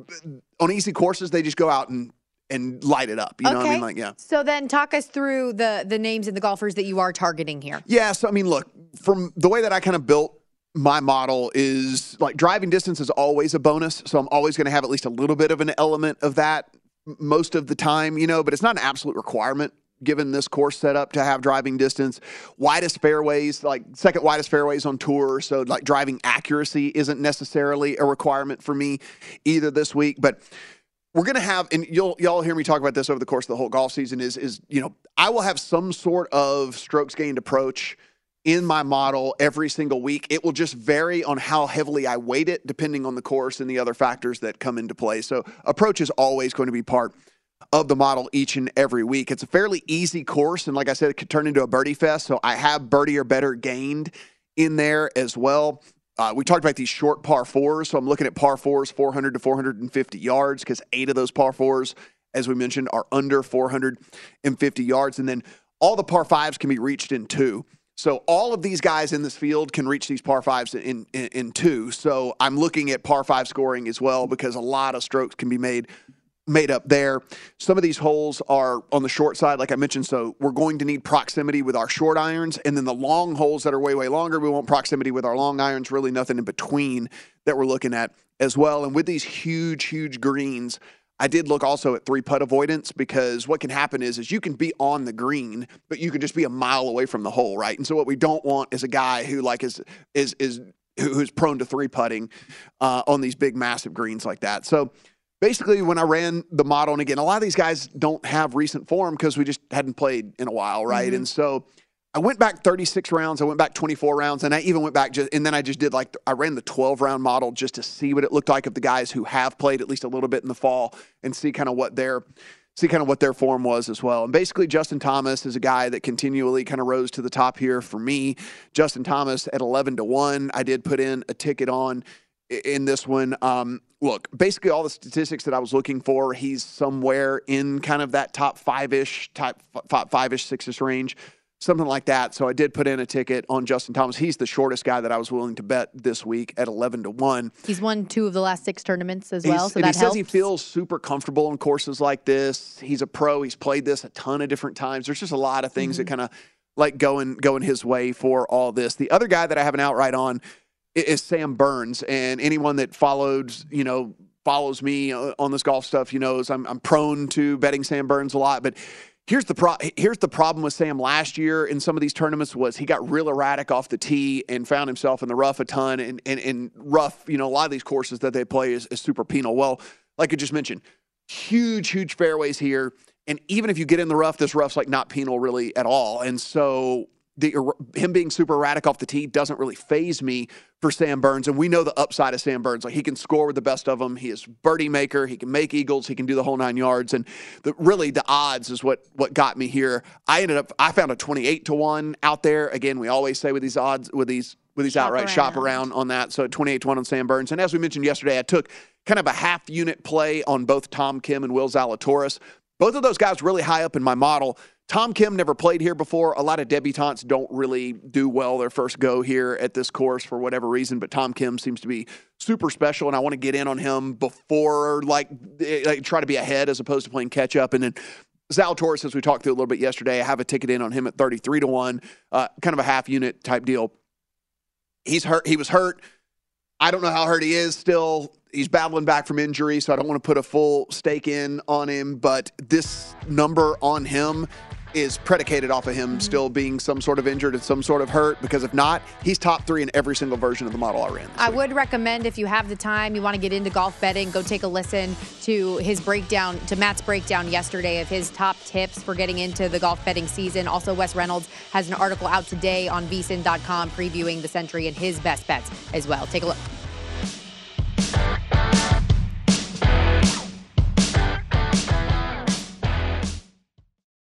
Speaker 3: on easy courses. They just go out and and light it up. You know what I mean? Like, yeah.
Speaker 2: So then talk us through the the names and the golfers that you are targeting here.
Speaker 3: Yeah. So I mean, look, from the way that I kind of built my model is like driving distance is always a bonus. So I'm always going to have at least a little bit of an element of that most of the time, you know, but it's not an absolute requirement given this course setup to have driving distance. Widest fairways, like second widest fairways on tour. So, like driving accuracy isn't necessarily a requirement for me either this week. But we're going to have, and you'll y'all hear me talk about this over the course of the whole golf season. Is is you know I will have some sort of strokes gained approach in my model every single week. It will just vary on how heavily I weight it, depending on the course and the other factors that come into play. So approach is always going to be part of the model each and every week. It's a fairly easy course, and like I said, it could turn into a birdie fest. So I have birdie or better gained in there as well. Uh, we talked about these short par fours, so I'm looking at par fours, 400 to 450 yards, because eight of those par fours, as we mentioned, are under 450 yards, and then all the par fives can be reached in two. So all of these guys in this field can reach these par fives in, in, in two. So I'm looking at par five scoring as well because a lot of strokes can be made made up there. Some of these holes are on the short side, like I mentioned. So we're going to need proximity with our short irons. And then the long holes that are way, way longer, we want proximity with our long irons, really nothing in between that we're looking at as well. And with these huge, huge greens, I did look also at three putt avoidance because what can happen is is you can be on the green, but you can just be a mile away from the hole, right? And so what we don't want is a guy who like is is is who's prone to three putting uh, on these big massive greens like that. So basically when I ran the model, and again, a lot of these guys don't have recent form because we just hadn't played in a while, right?
Speaker 2: Mm-hmm.
Speaker 3: And so I went back 36 rounds, I went back 24 rounds, and I even went back just, and then I just did like, I ran the 12 round model just to see what it looked like of the guys who have played at least a little bit in the fall and see kind of what their see kind of what their form was as well. And basically, Justin Thomas is a guy that continually kind of rose to the top here for me. Justin Thomas at 11 to 1. I did put in a ticket on in this one. Um, look, basically, all the statistics that I was looking for, he's somewhere in kind of that top five ish, top five ish, six ish range. Something like that. So I did put in a ticket on Justin Thomas. He's the shortest guy that I was willing to bet this week at 11 to 1.
Speaker 2: He's won two of the last six tournaments as well,
Speaker 3: He's-
Speaker 2: so that
Speaker 3: he
Speaker 2: helps.
Speaker 3: says he feels super comfortable on courses like this. He's a pro. He's played this a ton of different times. There's just a lot of things that
Speaker 2: Mm-hmm.
Speaker 3: kind of like going going his way for all this. The other guy that I have an outright on is Sam Burns, and anyone that followed, you know, follows me uh, on this golf stuff, you knows I'm I'm prone to betting Sam Burns a lot, but. Here's the pro- here's the problem with Sam last year in some of these tournaments was he got real erratic off the tee and found himself in the rough a ton and and, and rough you know a lot of these courses that they play is, is super penal. Well, like I just mentioned, huge huge fairways here, and even if you get in the rough, this rough's like not penal really at all, and so. The, him being super erratic off the tee doesn't really phase me for Sam Burns, and we know the upside of Sam Burns. Like he can score with the best of them. He is birdie maker. He can make eagles. He can do the whole nine yards. And the, really, the odds is what what got me here. I ended up I found a twenty eight to one out there. Again, we always say with these odds with these with these
Speaker 2: Shop
Speaker 3: outright shop around on that. So twenty eight to one on Sam Burns. And as we mentioned yesterday, I took kind of a half unit play on both Tom Kim and Will Zalatoris. Both of those guys really high up in my model. Tom Kim never played here before. A lot of debutantes don't really do well their first go here at this course for whatever reason, but Tom Kim seems to be super special, and I want to get in on him before, like, eh, like try to be ahead as opposed to playing catch up. And then Zalatoris, as we talked through a little bit yesterday, I have a ticket in on him at 33 to 1, uh, kind of a half unit type deal. He's hurt. He was hurt. I don't know how hurt he is still. He's battling back from injury, so I don't want to put a full stake in on him. But this number on him is predicated off of him mm-hmm. still being some sort of injured and some sort of hurt. Because if not, he's top three in every single version of the model I ran.
Speaker 2: I would recommend if you have the time, you want to get into golf betting, go take a listen to his breakdown, to Matt's breakdown yesterday of his top tips for getting into the golf betting season. Also, Wes Reynolds has an article out today on vsin.com previewing the Sentry and his best bets as well. Take a look.